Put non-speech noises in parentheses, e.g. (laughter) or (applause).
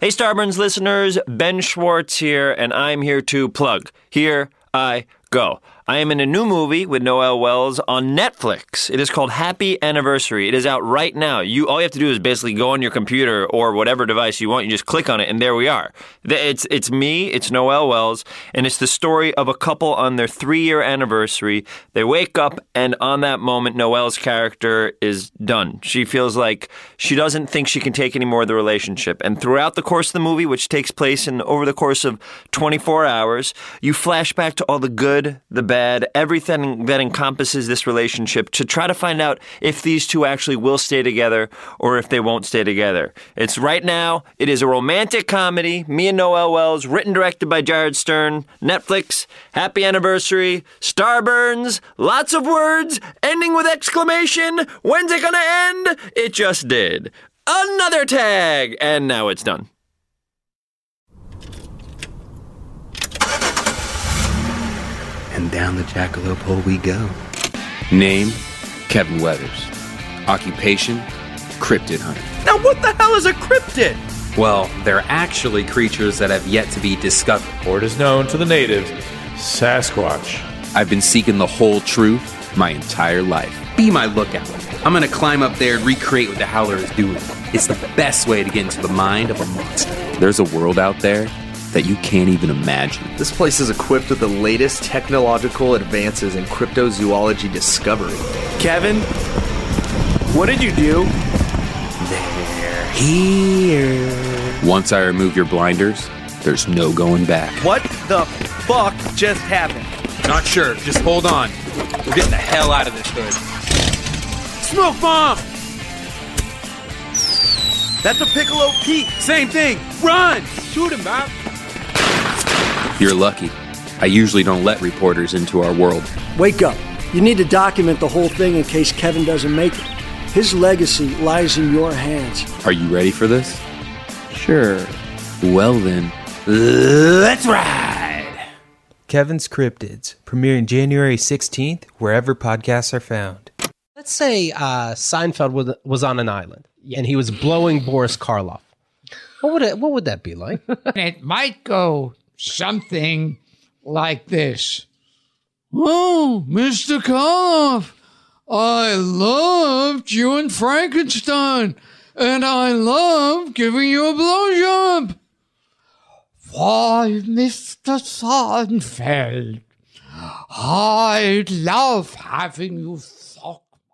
Hey, Starburns listeners, Ben Schwartz here, and I'm here to plug. Here I go. I am in a new movie with Noel Wells on Netflix. It is called Happy Anniversary. It is out right now. You all you have to do is basically go on your computer or whatever device you want. You just click on it, and there we are. It's it's me. It's Noel Wells, and it's the story of a couple on their three year anniversary. They wake up, and on that moment, Noel's character is done. She feels like she doesn't think she can take any more of the relationship. And throughout the course of the movie, which takes place in over the course of 24 hours, you flash back to all the good, the bad bad, everything that encompasses this relationship to try to find out if these two actually will stay together or if they won't stay together. It's right now, it is a romantic comedy, me and Noel Wells, written directed by Jared Stern, Netflix, happy anniversary, Starburns, lots of words, ending with exclamation, when's it gonna end? It just did. Another tag! And now it's done. And down the jackalope hole we go. Name Kevin Weathers. Occupation cryptid hunter. Now, what the hell is a cryptid? Well, they're actually creatures that have yet to be discovered. Or it is known to the natives, Sasquatch. I've been seeking the whole truth my entire life. Be my lookout. I'm gonna climb up there and recreate what the Howler is doing. It's the best way to get into the mind of a monster. There's a world out there that you can't even imagine. This place is equipped with the latest technological advances in cryptozoology discovery. Kevin, what did you do? They're here. Once I remove your blinders, there's no going back. What the fuck just happened? Not sure. Just hold on. We're getting the hell out of this hood. Smoke bomb! That's a Piccolo Pete. Same thing. Run! Shoot him, man. You're lucky. I usually don't let reporters into our world. Wake up. You need to document the whole thing in case Kevin doesn't make it. His legacy lies in your hands. Are you ready for this? Sure. Well then, let's ride! Kevin's Cryptids, premiering January 16th, wherever podcasts are found. Let's say uh, Seinfeld was, was on an island and he was blowing Boris Karloff. What would it, what would that be like? (laughs) it might go something like this. Oh, Mr. Karloff, I loved you in Frankenstein, and I love giving you a blowjob. Why, Mr. Seinfeld, I love having you